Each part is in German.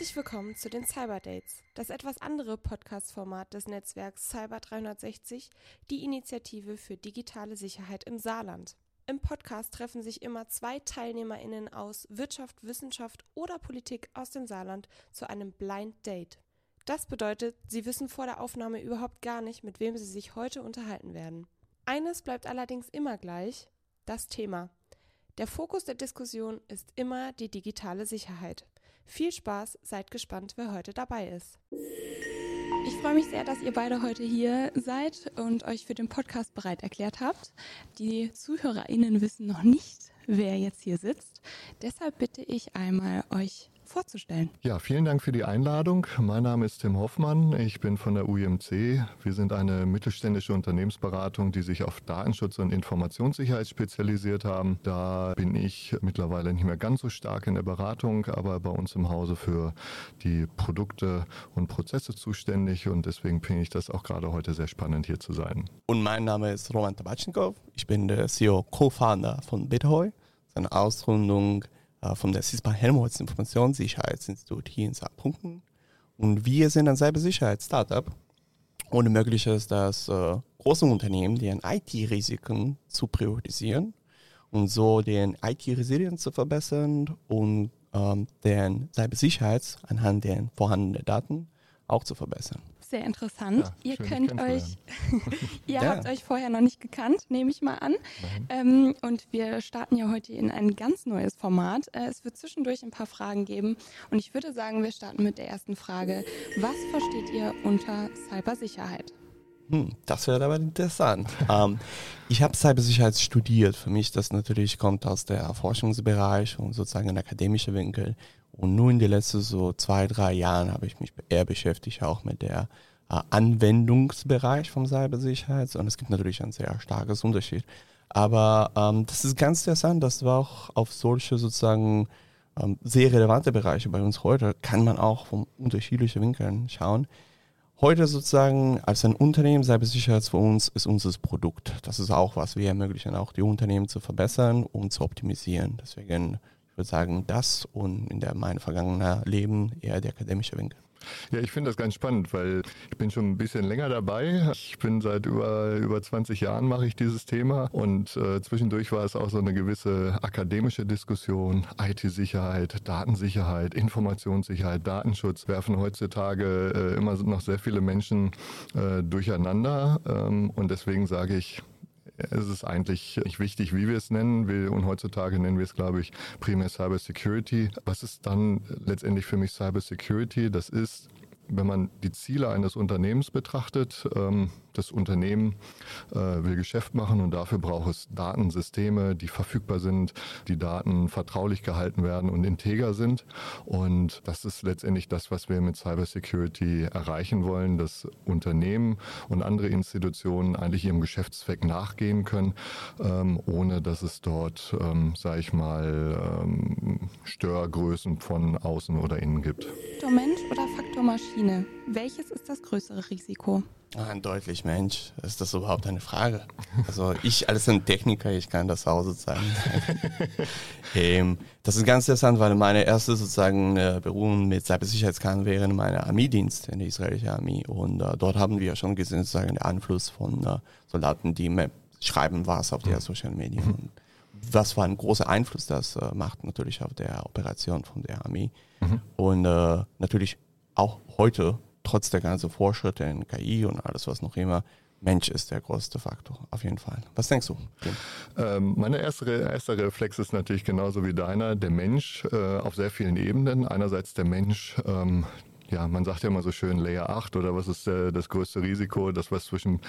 Herzlich willkommen zu den Cyber Dates, das etwas andere Podcast-Format des Netzwerks Cyber 360, die Initiative für digitale Sicherheit im Saarland. Im Podcast treffen sich immer zwei TeilnehmerInnen aus Wirtschaft, Wissenschaft oder Politik aus dem Saarland zu einem Blind Date. Das bedeutet, sie wissen vor der Aufnahme überhaupt gar nicht, mit wem sie sich heute unterhalten werden. Eines bleibt allerdings immer gleich, das Thema. Der Fokus der Diskussion ist immer die digitale Sicherheit. Viel Spaß, seid gespannt, wer heute dabei ist. Ich freue mich sehr, dass ihr beide heute hier seid und euch für den Podcast bereit erklärt habt. Die ZuhörerInnen wissen noch nicht, wer jetzt hier sitzt. Deshalb bitte ich einmal, euch vorzustellen. Ja, vielen Dank für die Einladung. Mein Name ist Tim Hoffmann. Ich bin von der UIMC. Wir sind eine mittelständische Unternehmensberatung, die sich auf Datenschutz und Informationssicherheit spezialisiert haben. Da bin ich mittlerweile nicht mehr ganz so stark in der Beratung, aber bei uns im Hause für die Produkte und Prozesse zuständig und deswegen finde ich das auch gerade heute sehr spannend hier zu sein. Und mein Name ist Roman Tabatschnikow. Ich bin der CEO Co-Founder von BitHoy. Eine Ausrundung äh, von der CISPA Helmholtz Informationssicherheitsinstitut hier in Saarbrücken. Und wir sind ein Cybersicherheits-Startup und ermöglicht es, dass äh, große Unternehmen deren IT-Risiken zu priorisieren und so den IT-Resilienz zu verbessern und ähm, deren Cybersicherheit anhand der vorhandenen Daten auch zu verbessern sehr interessant. Ja, ihr könnt euch, ihr ja. habt euch vorher noch nicht gekannt, nehme ich mal an. Ähm, und wir starten ja heute in ein ganz neues Format. Äh, es wird zwischendurch ein paar Fragen geben. Und ich würde sagen, wir starten mit der ersten Frage. Was versteht ihr unter Cybersicherheit? Hm, das wäre aber interessant. ähm, ich habe Cybersicherheit studiert. Für mich das natürlich kommt aus der Forschungsbereich und sozusagen ein akademischer Winkel. Und nur in den letzten so zwei, drei Jahren habe ich mich eher beschäftigt auch mit der äh, Anwendungsbereich von Cybersicherheit. Und es gibt natürlich ein sehr starkes Unterschied. Aber ähm, das ist ganz interessant, dass wir auch auf solche sozusagen ähm, sehr relevante Bereiche bei uns heute kann man auch von unterschiedlichen Winkeln schauen. Heute sozusagen als ein Unternehmen Cybersicherheit für uns ist unser Produkt. Das ist auch was wir ermöglichen, auch die Unternehmen zu verbessern und zu optimisieren. Deswegen würde sagen, das und in der mein vergangener Leben eher der akademische Winkel. Ja, ich finde das ganz spannend, weil ich bin schon ein bisschen länger dabei. Ich bin seit über, über 20 Jahren mache ich dieses Thema und äh, zwischendurch war es auch so eine gewisse akademische Diskussion. IT-Sicherheit, Datensicherheit, Informationssicherheit, Datenschutz werfen heutzutage äh, immer noch sehr viele Menschen äh, durcheinander ähm, und deswegen sage ich, es ist eigentlich nicht wichtig, wie wir es nennen. und heutzutage nennen wir es, glaube ich, primär Cyber Security. Was ist dann letztendlich für mich Cyber Security? Das ist, wenn man die Ziele eines Unternehmens betrachtet, ähm, das Unternehmen äh, will Geschäft machen und dafür braucht es Datensysteme, die verfügbar sind, die Daten vertraulich gehalten werden und integer sind. Und das ist letztendlich das, was wir mit Cybersecurity erreichen wollen, dass Unternehmen und andere Institutionen eigentlich ihrem Geschäftszweck nachgehen können, ähm, ohne dass es dort, ähm, sage ich mal, Störgrößen von außen oder innen gibt. Mensch oder Faktor Maschine? Welches ist das größere Risiko? Eindeutig Mensch. Ist das überhaupt eine Frage? Also ich als ein Techniker, ich kann das auch sozusagen. ähm, das ist ganz interessant, weil meine erste sozusagen äh, Berührung mit Cybersicherheit kam während meiner Armeedienst in der israelischen Armee. Und äh, dort haben wir schon gesehen, sozusagen den Einfluss von äh, Soldaten, die schreiben was auf der mhm. Social Media. Und was für ein großer Einfluss das äh, macht natürlich auf der Operation von der Armee. Mhm. Und äh, natürlich auch heute trotz der ganzen Fortschritte in KI und alles, was noch immer, Mensch ist der größte Faktor, auf jeden Fall. Was denkst du? Ähm, meine erste, erste Reflex ist natürlich genauso wie deiner, der Mensch äh, auf sehr vielen Ebenen. Einerseits der Mensch, ähm, ja, man sagt ja immer so schön Layer 8 oder was ist äh, das größte Risiko, das was zwischen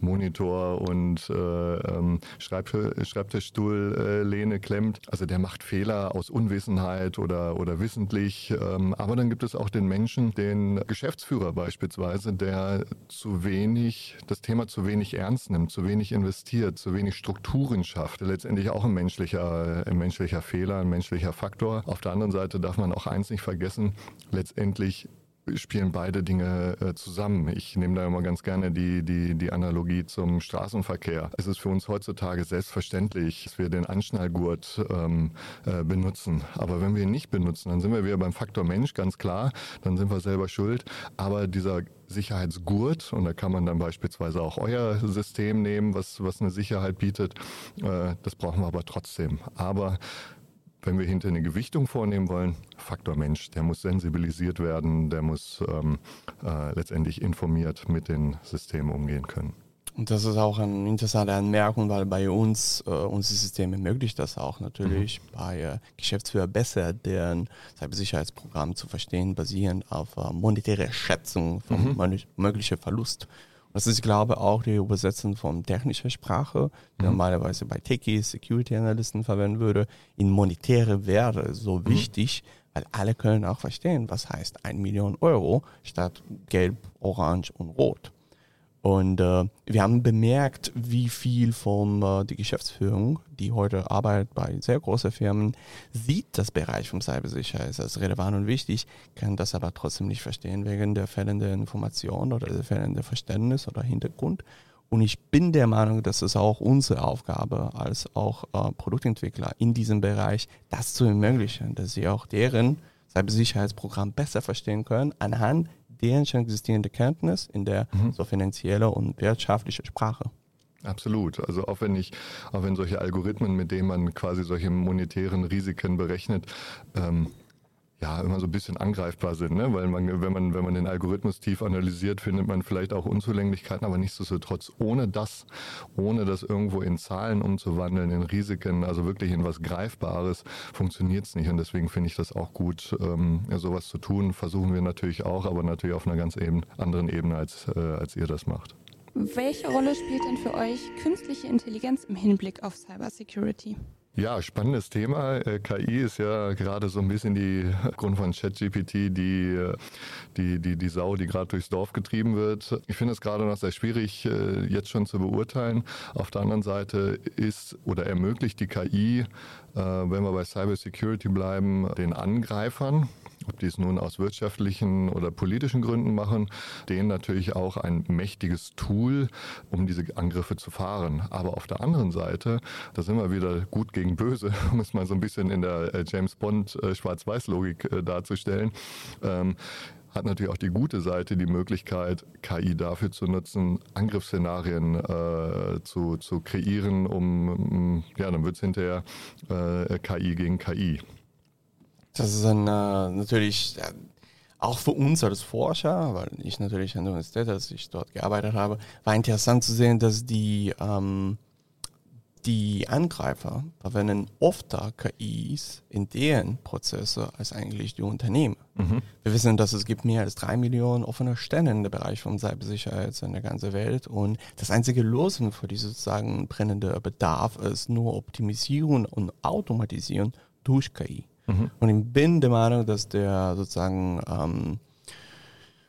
Monitor und äh, ähm, Schreibtischstuhllehne äh, klemmt. Also der macht Fehler aus Unwissenheit oder, oder wissentlich. Ähm, aber dann gibt es auch den Menschen, den Geschäftsführer beispielsweise, der zu wenig, das Thema zu wenig ernst nimmt, zu wenig investiert, zu wenig Strukturen schafft. Letztendlich auch ein menschlicher, ein menschlicher Fehler, ein menschlicher Faktor. Auf der anderen Seite darf man auch eins nicht vergessen, letztendlich spielen beide Dinge äh, zusammen. Ich nehme da immer ganz gerne die, die, die Analogie zum Straßenverkehr. Es ist für uns heutzutage selbstverständlich, dass wir den Anschnallgurt ähm, äh, benutzen. Aber wenn wir ihn nicht benutzen, dann sind wir wieder beim Faktor Mensch, ganz klar. Dann sind wir selber schuld. Aber dieser Sicherheitsgurt, und da kann man dann beispielsweise auch euer System nehmen, was, was eine Sicherheit bietet, äh, das brauchen wir aber trotzdem. Aber wenn wir hinter eine Gewichtung vornehmen wollen, Faktor Mensch, der muss sensibilisiert werden, der muss ähm, äh, letztendlich informiert mit den Systemen umgehen können. Und das ist auch eine interessante Anmerkung, weil bei uns, äh, unser System ermöglicht das auch natürlich, mhm. bei äh, Geschäftsführer besser deren Cybersicherheitsprogramm zu verstehen, basierend auf äh, monetäre Schätzung von mhm. möglichen Verlust. Das ist, glaube ich, auch die Übersetzung von technischer Sprache, die mhm. normalerweise bei Techies, Security Analysten verwenden würde, in monetäre Werte so mhm. wichtig, weil alle können auch verstehen, was heißt ein Million Euro statt Gelb, Orange und Rot. Und äh, wir haben bemerkt, wie viel von äh, die Geschäftsführung, die heute arbeitet bei sehr großen Firmen, sieht das Bereich von Cybersicherheit als relevant und wichtig, kann das aber trotzdem nicht verstehen wegen der fehlenden Information oder der fehlenden Verständnis oder Hintergrund. Und ich bin der Meinung, dass es auch unsere Aufgabe als auch äh, Produktentwickler in diesem Bereich, das zu ermöglichen, dass sie auch deren Cybersicherheitsprogramm besser verstehen können anhand deren schon existierende Kenntnis in der mhm. so finanzielle und wirtschaftliche Sprache. Absolut. Also auch wenn ich, auch wenn solche Algorithmen, mit denen man quasi solche monetären Risiken berechnet, ähm, ja immer so ein bisschen angreifbar sind, ne? weil man, wenn man, wenn man den Algorithmus tief analysiert, findet man vielleicht auch Unzulänglichkeiten, aber nichtsdestotrotz ohne das, ohne das irgendwo in Zahlen umzuwandeln, in Risiken, also wirklich in was Greifbares, funktioniert es nicht. Und deswegen finde ich das auch gut, ähm, sowas zu tun. Versuchen wir natürlich auch, aber natürlich auf einer ganz eben, anderen Ebene, als, äh, als ihr das macht. Welche Rolle spielt denn für euch künstliche Intelligenz im Hinblick auf Cybersecurity? Ja, spannendes Thema. Äh, KI ist ja gerade so ein bisschen die Grund von ChatGPT, die, äh, die, die, die Sau, die gerade durchs Dorf getrieben wird. Ich finde es gerade noch sehr schwierig, äh, jetzt schon zu beurteilen. Auf der anderen Seite ist oder ermöglicht die KI, wenn wir bei Cybersecurity bleiben, den Angreifern, ob die es nun aus wirtschaftlichen oder politischen Gründen machen, denen natürlich auch ein mächtiges Tool, um diese Angriffe zu fahren. Aber auf der anderen Seite, da sind wir wieder gut gegen böse, um es mal so ein bisschen in der äh, James Bond äh, Schwarz-Weiß-Logik äh, darzustellen. Ähm, hat natürlich auch die gute Seite die Möglichkeit, KI dafür zu nutzen, Angriffsszenarien äh, zu, zu kreieren, um, ja, dann wird es hinterher äh, KI gegen KI. Das ist ein, äh, natürlich ja, auch für uns als Forscher, weil ich natürlich an der Universität, als ich dort gearbeitet habe, war interessant zu sehen, dass die, ähm, die Angreifer verwenden oft KIs in deren Prozesse als eigentlich die Unternehmen. Mhm. Wir wissen, dass es gibt mehr als drei Millionen offene Stellen in der Bereich von Cybersicherheit in der ganzen Welt und das einzige Lösung für diese sozusagen brennende Bedarf ist nur Optimisieren und Automatisieren durch KI. Mhm. Und ich bin der Meinung, dass der sozusagen ähm,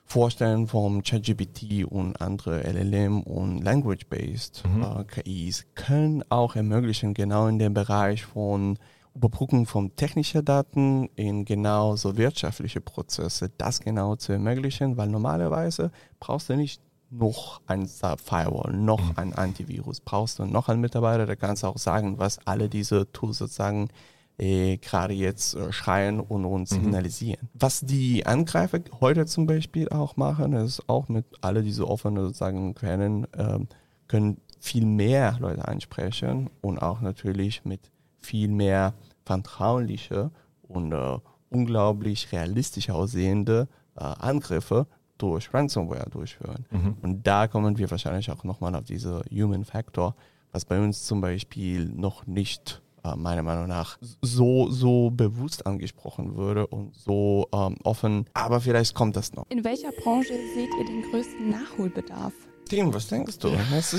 Vorstellen vom ChatGPT und andere LLM und Language-based mhm. äh, KIs können auch ermöglichen, genau in dem Bereich von Überbrückung von technischen Daten in genau so wirtschaftliche Prozesse, das genau zu ermöglichen, weil normalerweise brauchst du nicht noch ein Firewall, noch mhm. ein Antivirus, brauchst du noch einen Mitarbeiter, der kann auch sagen, was alle diese Tools sozusagen äh, gerade jetzt äh, schreien und uns mhm. signalisieren. Was die Angreifer heute zum Beispiel auch machen, ist auch mit alle diese offenen sozusagen Quellen äh, können viel mehr Leute ansprechen und auch natürlich mit viel mehr vertrauliche und äh, unglaublich realistisch aussehende äh, Angriffe durch Ransomware durchführen. Mhm. Und da kommen wir wahrscheinlich auch nochmal auf diese Human Factor, was bei uns zum Beispiel noch nicht meiner Meinung nach so, so bewusst angesprochen würde und so ähm, offen. Aber vielleicht kommt das noch. In welcher Branche seht ihr den größten Nachholbedarf? Tim, was denkst du?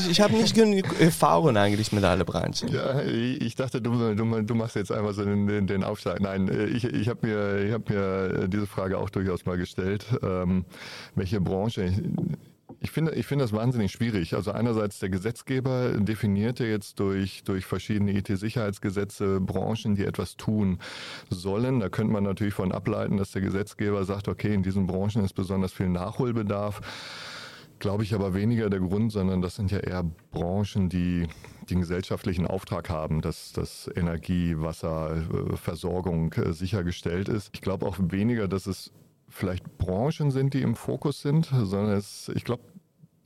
Ich habe nicht genug Erfahrung eigentlich mit allen Branchen. Ja, ich dachte, du, du, du machst jetzt einfach so den, den Aufschlag. Nein, ich, ich habe mir, hab mir diese Frage auch durchaus mal gestellt. Ähm, welche Branche? Ich finde, ich finde das wahnsinnig schwierig. Also einerseits der Gesetzgeber definiert ja jetzt durch, durch verschiedene IT-Sicherheitsgesetze Branchen, die etwas tun sollen. Da könnte man natürlich von ableiten, dass der Gesetzgeber sagt, okay, in diesen Branchen ist besonders viel Nachholbedarf. Glaube ich aber weniger der Grund, sondern das sind ja eher Branchen, die den gesellschaftlichen Auftrag haben, dass, dass Energie, Wasser, äh, Versorgung äh, sichergestellt ist. Ich glaube auch weniger, dass es vielleicht Branchen sind, die im Fokus sind, sondern es, ich glaube,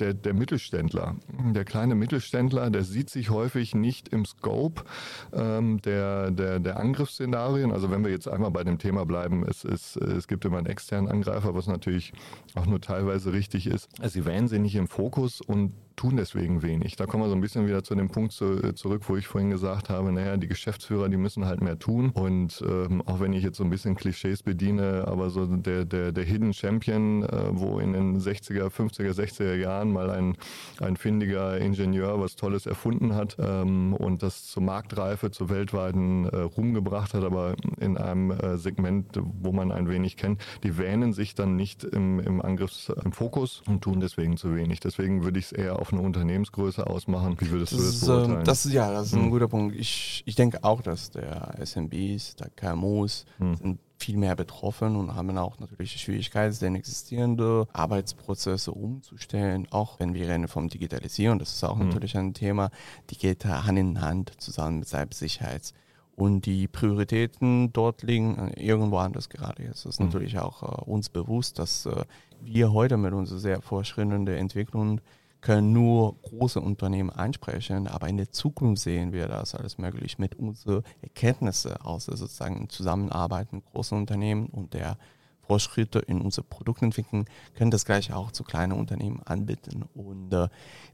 der, der Mittelständler, der kleine Mittelständler, der sieht sich häufig nicht im Scope ähm, der, der, der Angriffsszenarien. Also wenn wir jetzt einmal bei dem Thema bleiben, es, es, es gibt immer einen externen Angreifer, was natürlich auch nur teilweise richtig ist. Also sie wählen sie nicht im Fokus und tun deswegen wenig. Da kommen wir so ein bisschen wieder zu dem Punkt zu, äh, zurück, wo ich vorhin gesagt habe, naja, die Geschäftsführer, die müssen halt mehr tun. Und ähm, auch wenn ich jetzt so ein bisschen Klischees bediene, aber so der, der, der Hidden Champion, äh, wo in den 60er, 50er, 60er Jahren mal ein, ein findiger Ingenieur was Tolles erfunden hat ähm, und das zur Marktreife, zur weltweiten äh, Ruhm gebracht hat, aber in einem äh, Segment, wo man ein wenig kennt, die wähnen sich dann nicht im, im Angriffs, im Fokus und tun deswegen zu wenig. Deswegen würde ich es eher auf eine Unternehmensgröße ausmachen? Wie würdest das du das ähm, beurteilen? Das ist, ja, das ist ein hm. guter Punkt. Ich, ich denke auch, dass der SMBs, der KMUs hm. sind viel mehr betroffen und haben auch natürlich die Schwierigkeit, denn existierende Arbeitsprozesse umzustellen. Auch wenn wir reden vom Digitalisieren, das ist auch hm. natürlich ein Thema, die geht Hand in Hand zusammen mit Cybersicherheit und die Prioritäten dort liegen äh, irgendwo anders gerade. Es ist mhm. natürlich auch äh, uns bewusst, dass äh, wir heute mit unserer sehr fortschreitenden Entwicklung können nur große Unternehmen ansprechen, aber in der Zukunft sehen wir das alles möglich mit unseren Erkenntnissen aus der sozusagen Zusammenarbeit mit großen Unternehmen und der Fortschritte in unserer Produktentwicklung können das gleich auch zu kleinen Unternehmen anbieten. Und äh,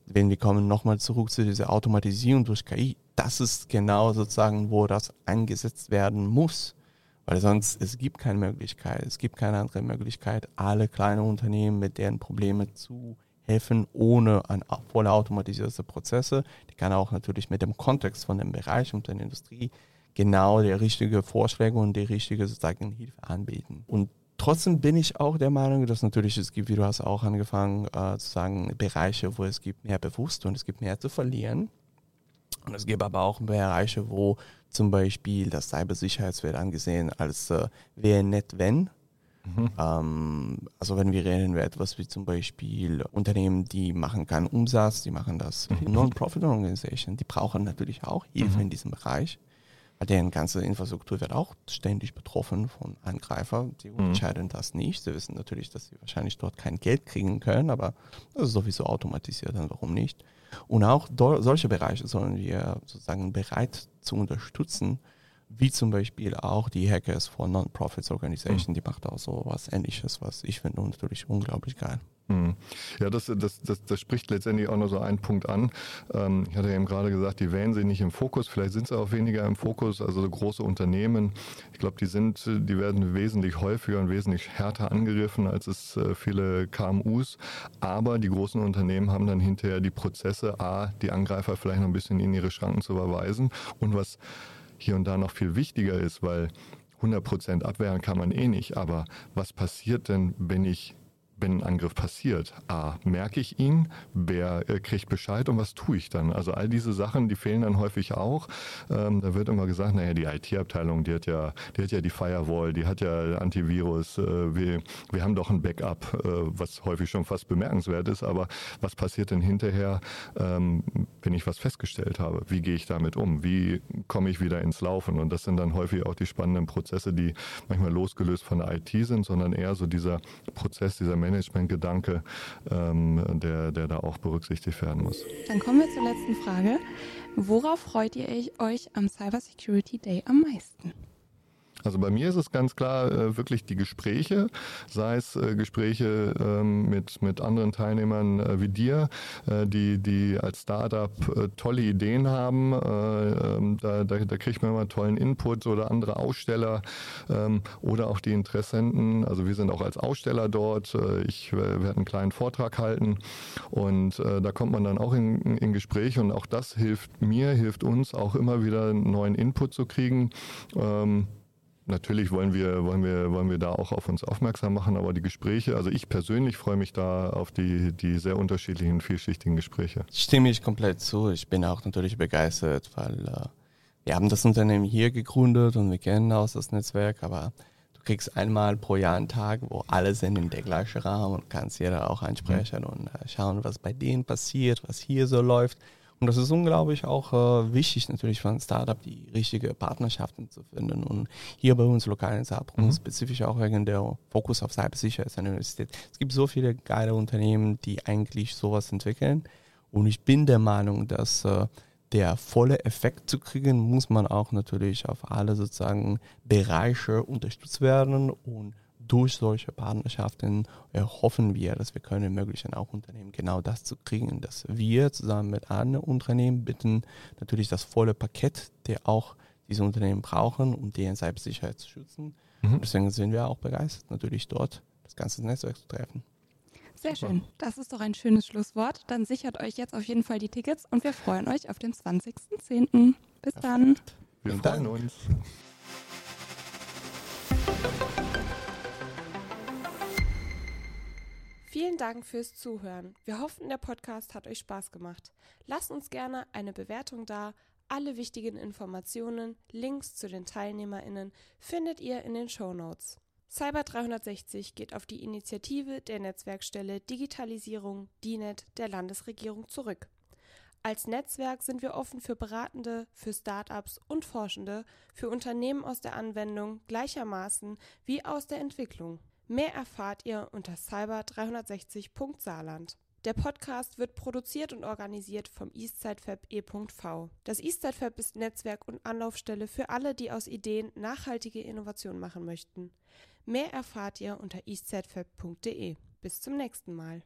wenn wir kommen nochmal zurück zu dieser Automatisierung durch KI, das ist genau sozusagen, wo das eingesetzt werden muss. Weil sonst, es gibt keine Möglichkeit, es gibt keine andere Möglichkeit, alle kleinen Unternehmen mit deren Probleme zu helfen ohne ein voll automatisierte Prozesse. Die kann auch natürlich mit dem Kontext von dem Bereich und der Industrie genau die richtige Vorschläge und die richtige sozusagen Hilfe anbieten. Und trotzdem bin ich auch der Meinung, dass natürlich es gibt, wie du hast auch angefangen äh, zu sagen, Bereiche, wo es gibt mehr bewusst und es gibt mehr zu verlieren. Und es gibt aber auch Bereiche, wo zum Beispiel das Cybersicherheitswert angesehen als äh, wäre nett, wenn Mhm. Ähm, also wenn wir reden über etwas wie zum Beispiel Unternehmen, die machen keinen Umsatz, die machen das mhm. Non-Profit-Organisation, die brauchen natürlich auch Hilfe mhm. in diesem Bereich, weil deren ganze Infrastruktur wird auch ständig betroffen von Angreifern. Die mhm. unterscheiden das nicht. Sie wissen natürlich, dass sie wahrscheinlich dort kein Geld kriegen können, aber das ist sowieso automatisiert, dann warum nicht? Und auch solche Bereiche sollen wir sozusagen bereit zu unterstützen, wie zum Beispiel auch die Hackers von Non-Profits Organization, mhm. die macht auch so was ähnliches, was ich finde natürlich unglaublich geil. Hm. Ja, das, das, das, das spricht letztendlich auch noch so einen Punkt an. Ähm, ich hatte eben gerade gesagt, die wählen sie nicht im Fokus, vielleicht sind sie auch weniger im Fokus, also so große Unternehmen. Ich glaube, die sind, die werden wesentlich häufiger und wesentlich härter angegriffen, als es äh, viele KMUs. Aber die großen Unternehmen haben dann hinterher die Prozesse, A, die Angreifer vielleicht noch ein bisschen in ihre Schranken zu überweisen und was hier und da noch viel wichtiger ist, weil 100% abwehren kann man eh nicht. Aber was passiert denn, wenn ich wenn ein Angriff passiert, A, merke ich ihn, wer äh, kriegt Bescheid und was tue ich dann? Also all diese Sachen, die fehlen dann häufig auch. Ähm, da wird immer gesagt, naja, die IT-Abteilung, die hat ja, die hat ja die Firewall, die hat ja Antivirus, äh, wir, wir haben doch ein Backup, äh, was häufig schon fast bemerkenswert ist, aber was passiert denn hinterher, ähm, wenn ich was festgestellt habe? Wie gehe ich damit um? Wie komme ich wieder ins Laufen? Und das sind dann häufig auch die spannenden Prozesse, die manchmal losgelöst von der IT sind, sondern eher so dieser Prozess, dieser Mensch Managementgedanke, ähm, der, der da auch berücksichtigt werden muss. Dann kommen wir zur letzten Frage. Worauf freut ihr euch am Cyber Security Day am meisten? Also bei mir ist es ganz klar äh, wirklich die Gespräche, sei es äh, Gespräche ähm, mit, mit anderen Teilnehmern äh, wie dir, äh, die, die als Startup äh, tolle Ideen haben. Äh, ähm, da, da, da kriegt man immer tollen Input oder andere Aussteller ähm, oder auch die Interessenten. Also wir sind auch als Aussteller dort. Äh, ich werde einen kleinen Vortrag halten und äh, da kommt man dann auch in, in Gespräche und auch das hilft mir, hilft uns auch immer wieder neuen Input zu kriegen. Ähm, natürlich wollen wir, wollen, wir, wollen wir da auch auf uns aufmerksam machen, aber die Gespräche, also ich persönlich freue mich da auf die, die sehr unterschiedlichen, vielschichtigen Gespräche. Stimme ich komplett zu. Ich bin auch natürlich begeistert, weil äh, wir haben das Unternehmen hier gegründet und wir kennen auch das Netzwerk, aber du kriegst einmal pro Jahr einen Tag, wo alle sind in der gleichen Raum und kannst jeder auch ansprechen und äh, schauen, was bei denen passiert, was hier so läuft. Und das ist unglaublich auch äh, wichtig natürlich für ein Startup, die richtige Partnerschaften zu finden. Und hier bei uns lokal in Saarbrücken, mhm. spezifisch auch wegen der Fokus auf Cybersicherheit an der Universität. Es gibt so viele geile Unternehmen, die eigentlich sowas entwickeln. Und ich bin der Meinung, dass äh, der volle Effekt zu kriegen, muss man auch natürlich auf alle sozusagen Bereiche unterstützt werden und durch solche Partnerschaften hoffen wir, dass wir können ermöglichen, auch Unternehmen genau das zu kriegen, dass wir zusammen mit anderen Unternehmen bitten, natürlich das volle Paket, der auch diese Unternehmen brauchen, um deren Cybersicherheit zu schützen. Mhm. Deswegen sind wir auch begeistert, natürlich dort das ganze Netzwerk zu treffen. Sehr Super. schön. Das ist doch ein schönes Schlusswort. Dann sichert euch jetzt auf jeden Fall die Tickets und wir freuen euch auf den 20.10. Bis Perfekt. dann. Wir freuen uns. Vielen Dank fürs Zuhören. Wir hoffen, der Podcast hat euch Spaß gemacht. Lasst uns gerne eine Bewertung da. Alle wichtigen Informationen, Links zu den TeilnehmerInnen findet ihr in den Show Notes. Cyber 360 geht auf die Initiative der Netzwerkstelle Digitalisierung DINET der Landesregierung zurück. Als Netzwerk sind wir offen für Beratende, für Startups und Forschende, für Unternehmen aus der Anwendung gleichermaßen wie aus der Entwicklung. Mehr erfahrt ihr unter cyber360.saarland. Der Podcast wird produziert und organisiert vom Eastside e.v. Das Eastside ist Netzwerk und Anlaufstelle für alle, die aus Ideen nachhaltige Innovation machen möchten. Mehr erfahrt ihr unter eastsidefab.de. Bis zum nächsten Mal.